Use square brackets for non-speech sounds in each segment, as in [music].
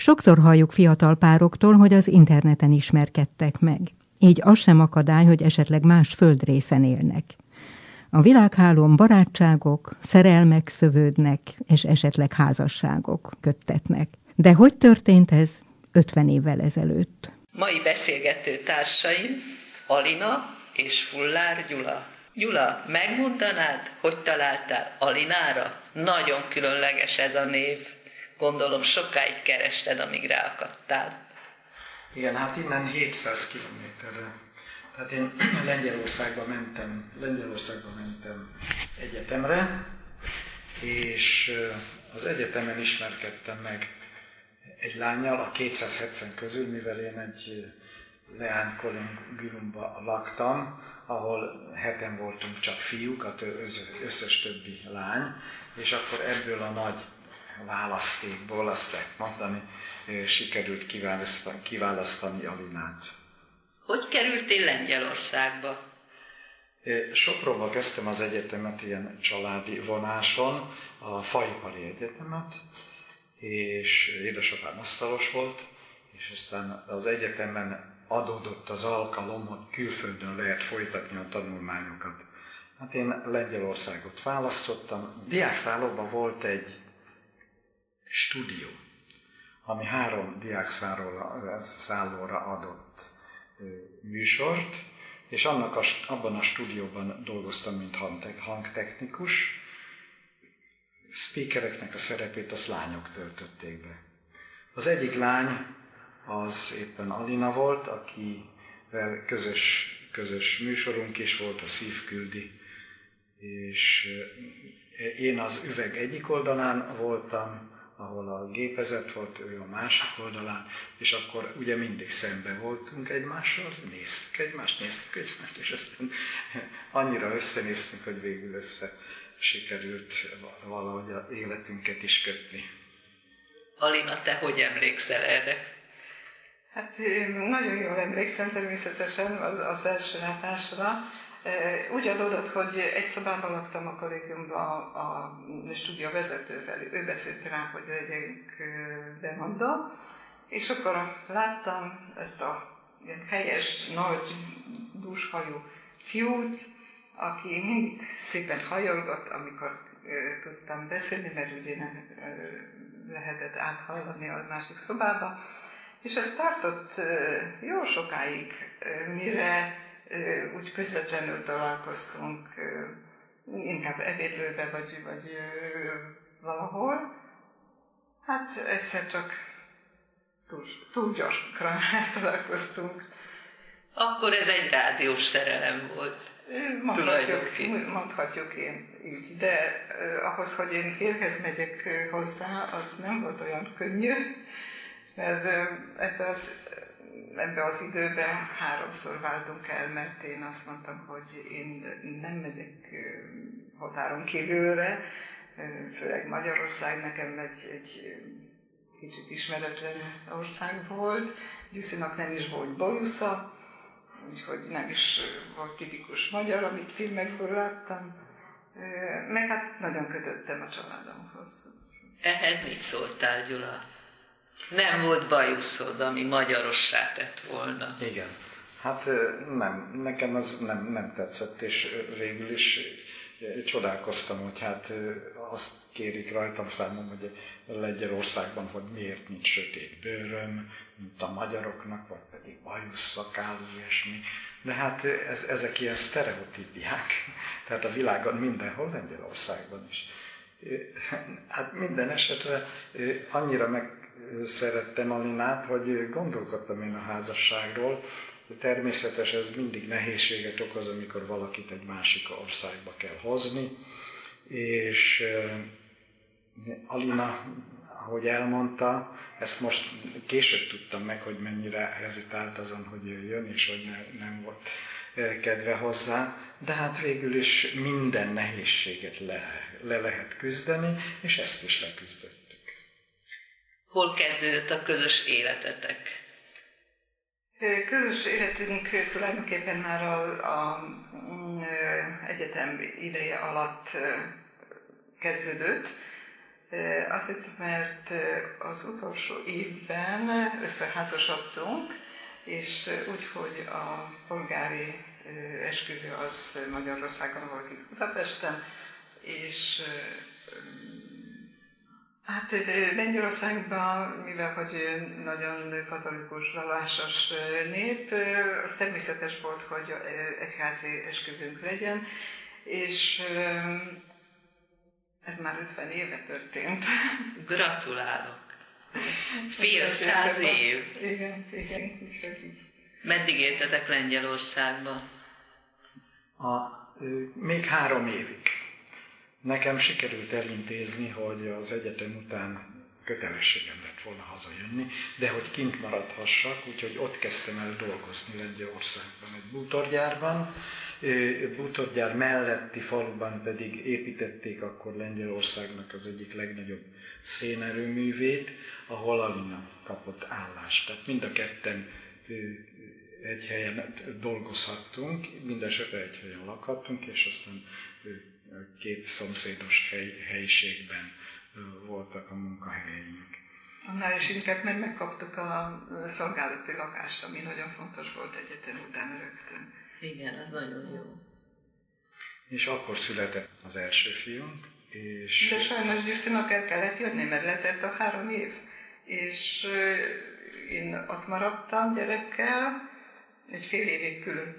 Sokszor halljuk fiatal pároktól, hogy az interneten ismerkedtek meg. Így az sem akadály, hogy esetleg más földrészen élnek. A világhálón barátságok, szerelmek szövődnek, és esetleg házasságok köttetnek. De hogy történt ez 50 évvel ezelőtt? Mai beszélgető társaim Alina és Fullár Gyula. Gyula, megmondanád, hogy találtál Alinára? Nagyon különleges ez a név. Gondolom sokáig kerested, amíg ráakadtál. Igen, hát innen 700 kilométerre. Tehát én [clears throat] Lengyelországba mentem, Lengyelországba mentem egyetemre, és az egyetemen ismerkedtem meg egy lányjal a 270 közül, mivel én egy leánykollégiumban laktam, ahol heten voltunk csak fiúk, az összes többi lány, és akkor ebből a nagy választékból, azt lehet mondani, sikerült kiválasztani, kiválasztani Alinát. Hogy kerültél Lengyelországba? Sopronba kezdtem az egyetemet ilyen családi vonáson, a Faipari Egyetemet, és édesapám asztalos volt, és aztán az egyetemen adódott az alkalom, hogy külföldön lehet folytatni a tanulmányokat. Hát én Lengyelországot választottam. Diákszállóban volt egy stúdió, ami három diákszállóra adott műsort, és annak a, abban a stúdióban dolgoztam, mint hangtechnikus. Speakereknek a szerepét az lányok töltötték be. Az egyik lány az éppen Alina volt, akivel közös, közös műsorunk is volt, a Szívküldi, és én az üveg egyik oldalán voltam, ahol a gépezet volt, ő a másik oldalán, és akkor ugye mindig szembe voltunk egymással, néztük egymást, néztük egymást, és aztán annyira összenéztünk, hogy végül össze sikerült valahogy a életünket is kötni. Alina, te hogy emlékszel erre? Hát én nagyon jól emlékszem természetesen az, az első látásra. Úgy adódott, hogy egy szobában laktam a kollégiumban a, a stúdió vezetővel, ő beszélt rá, hogy legyek bemondó, és akkor láttam ezt a helyes, nagy, dúshajú fiút, aki mindig szépen hajolgott, amikor tudtam beszélni, mert ugye nem lehetett áthallani a másik szobába. És ez tartott jó sokáig, mire úgy közvetlenül találkoztunk, inkább ebédlőbe vagy, vagy valahol. Hát egyszer csak túl, túl gyorsan [laughs] találkoztunk. Akkor ez egy rádiós szerelem volt. Mondhatjuk, mondhatjuk én így, de eh, ahhoz, hogy én férhez megyek hozzá, az nem volt olyan könnyű, mert eh, ebbe az ebbe az időben háromszor váltunk el, mert én azt mondtam, hogy én nem megyek határon kívülre, főleg Magyarország nekem egy, egy kicsit ismeretlen ország volt, Gyuszinak nem is volt bajusza, úgyhogy nem is volt tipikus magyar, amit filmekből láttam, meg hát nagyon kötöttem a családomhoz. Ehhez mit szóltál, Gyula? Nem volt bajuszod, ami magyarossá tett volna. Igen. Hát nem, nekem az nem, nem tetszett, és végül is csodálkoztam, hogy hát azt kérik rajtam számom, hogy Lengyelországban, hogy miért nincs sötét bőröm, mint a magyaroknak, vagy pedig bajusz, szakál, ilyesmi. De hát ez, ezek ilyen sztereotípiák, [laughs] tehát a világon mindenhol, Lengyelországban is. Hát minden esetre annyira meg szerettem Alinát, hogy gondolkodtam én a házasságról. Természetes ez mindig nehézséget okoz, amikor valakit egy másik országba kell hozni, és Alina, ahogy elmondta, ezt most később tudtam meg, hogy mennyire hezitált azon, hogy jöjjön, és hogy ne, nem volt kedve hozzá, de hát végül is minden nehézséget le, le lehet küzdeni, és ezt is leküzdött. Hol kezdődött a közös életetek? Közös életünk tulajdonképpen már a, a mm, egyetem ideje alatt kezdődött. Azért, mert az utolsó évben összeházasodtunk, és úgy, hogy a polgári esküvő az Magyarországon volt itt Budapesten, és Hát Lengyelországban, mivel hogy nagyon katolikus, vallásos nép, az természetes volt, hogy egyházi esküvőnk legyen, és ez már 50 éve történt. Gratulálok! [laughs] Fél száz év! Igen, igen, úgyhogy így. Meddig éltetek Lengyelországba? A, még három évig. Nekem sikerült elintézni, hogy az egyetem után kötelességem lett volna hazajönni, de hogy kint maradhassak, úgyhogy ott kezdtem el dolgozni Lengyelországban egy bútorgyárban. Bútorgyár melletti faluban pedig építették akkor Lengyelországnak az egyik legnagyobb szénerőművét, ahol Alina kapott állást. Tehát mind a ketten egy helyen dolgozhattunk, mind esetre egy helyen lakhattunk, és aztán két szomszédos hely, helyiségben voltak a munkahelyeink. Annál is inkább, mert megkaptuk a szolgálati lakást, ami nagyon fontos volt egyetem után rögtön. Igen, az nagyon jó. És akkor született az első fiunk, és... De sajnos Gyuszinak el kellett jönni, mert letett a három év. És én ott maradtam gyerekkel, egy fél évig külön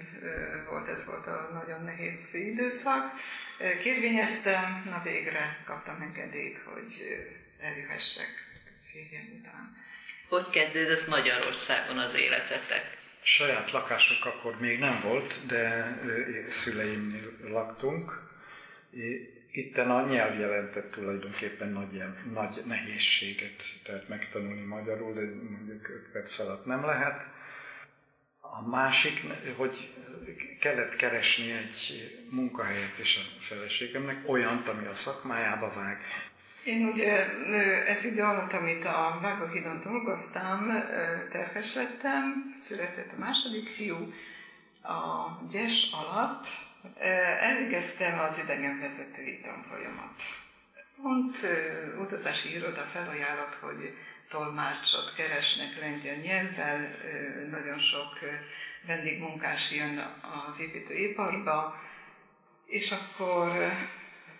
volt, ez volt a nagyon nehéz időszak, Kérvényeztem, na végre kaptam engedélyt, hogy eljöhessek férjem után. Hogy kezdődött Magyarországon az életetek? Saját lakások akkor még nem volt, de szüleimnél laktunk. Itten a nyelv jelentett tulajdonképpen nagy, nagy nehézséget, tehát megtanulni magyarul, de mondjuk 5 perc alatt nem lehet. A másik, hogy kellett keresni egy munkahelyet is a feleségemnek, olyant, ami a szakmájába vág. Én ugye ez idő alatt, amit a Vágóhídon dolgoztam, terhes lettem, született a második fiú. A gyes alatt elvégeztem az idegenvezetői tanfolyamat. Pont utazási iroda felajánlott, hogy tolmácsot keresnek lengyel nyelvvel, nagyon sok vendégmunkás jön az építőiparba, és akkor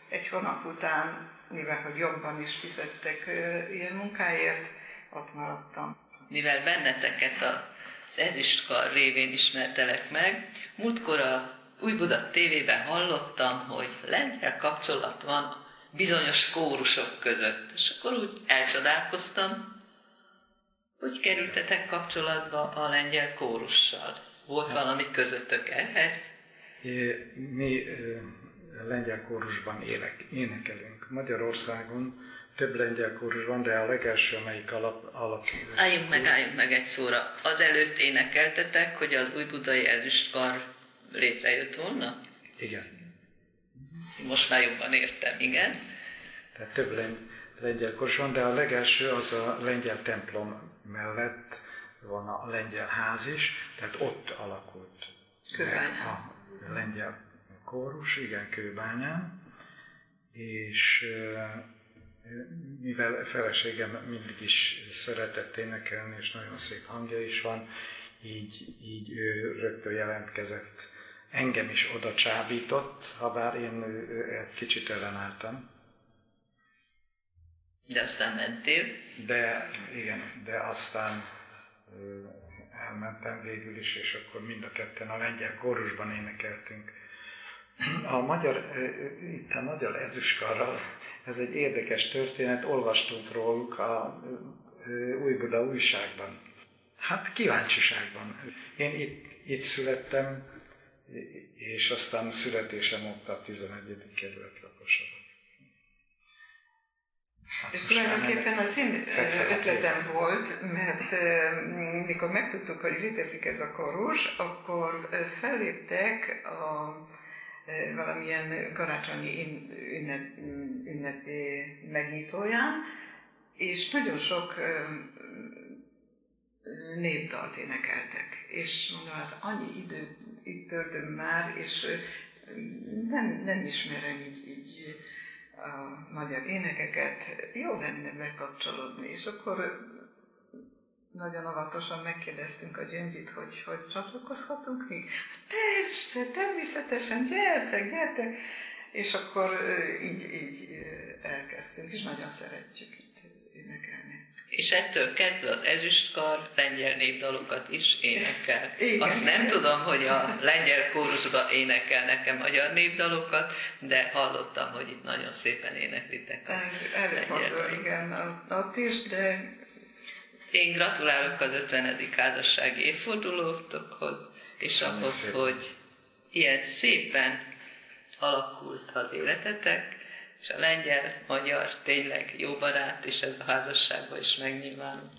egy hónap után, mivel hogy jobban is fizettek ilyen munkáért, ott maradtam. Mivel benneteket az ezüstkar révén ismertelek meg, múltkor a Új Buda tévében hallottam, hogy lengyel kapcsolat van bizonyos kórusok között. És akkor úgy elcsodálkoztam, hogy kerültetek kapcsolatba a lengyel kórussal. Volt valami közöttök ehhez? Mi lengyel kórusban élek, énekelünk. Magyarországon több lengyel kórus van, de a legelső, amelyik alap... alap álljunk meg, álljunk meg egy szóra. Az előtt énekeltetek, hogy az új budai ezüstkar létrejött volna? Igen. Most már jobban értem, igen. Tehát több lengyel kórus van, de a legelső az a lengyel templom mellett van a lengyel ház is, tehát ott alakult a lengyel kórus, igen, Kőbányán, és mivel feleségem mindig is szeretett énekelni, és nagyon szép hangja is van, így, így ő rögtön jelentkezett. Engem is oda csábított, ha bár én egy kicsit ellenálltam. De aztán mentél? De igen, de aztán elmentem végül is, és akkor mind a ketten a lengyel kórusban énekeltünk. A magyar, itt a magyar ezüstkarral, ez egy érdekes történet, olvastunk róluk a Új Buda újságban. Hát kíváncsiságban. Én itt, itt születtem, és aztán születésem ott a 11. kerület lakosa Hát tulajdonképpen az én ötletem volt, mert mikor megtudtuk, hogy létezik ez a korus, akkor felléptek a valamilyen karácsonyi ünnep, ünnep megnyitóján, és nagyon sok népdalt énekeltek. És mondom, hát annyi időt itt töltöm már, és nem, nem ismerem így, így a magyar énekeket, jó lenne bekapcsolódni, és akkor nagyon óvatosan megkérdeztünk a Gyöngyit, hogy, hogy csatlakozhatunk mi? Persze, természetesen, gyertek, gyertek! És akkor így, így elkezdtünk, és nagyon szeretjük itt énekelni. És ettől kezdve az ezüstkar lengyel népdalokat is énekel. Igen. Azt nem tudom, hogy a lengyel kórusba énekelnek-e magyar népdalokat, de hallottam, hogy itt nagyon szépen éneklitek. a Előfordul, igen, ott is, de Én gratulálok az 50. házassági évfordulótokhoz, és ahhoz, hogy ilyen szépen alakult az életetek, és a lengyel-magyar tényleg jó barát, és ez a házasságban is megnyilvánul.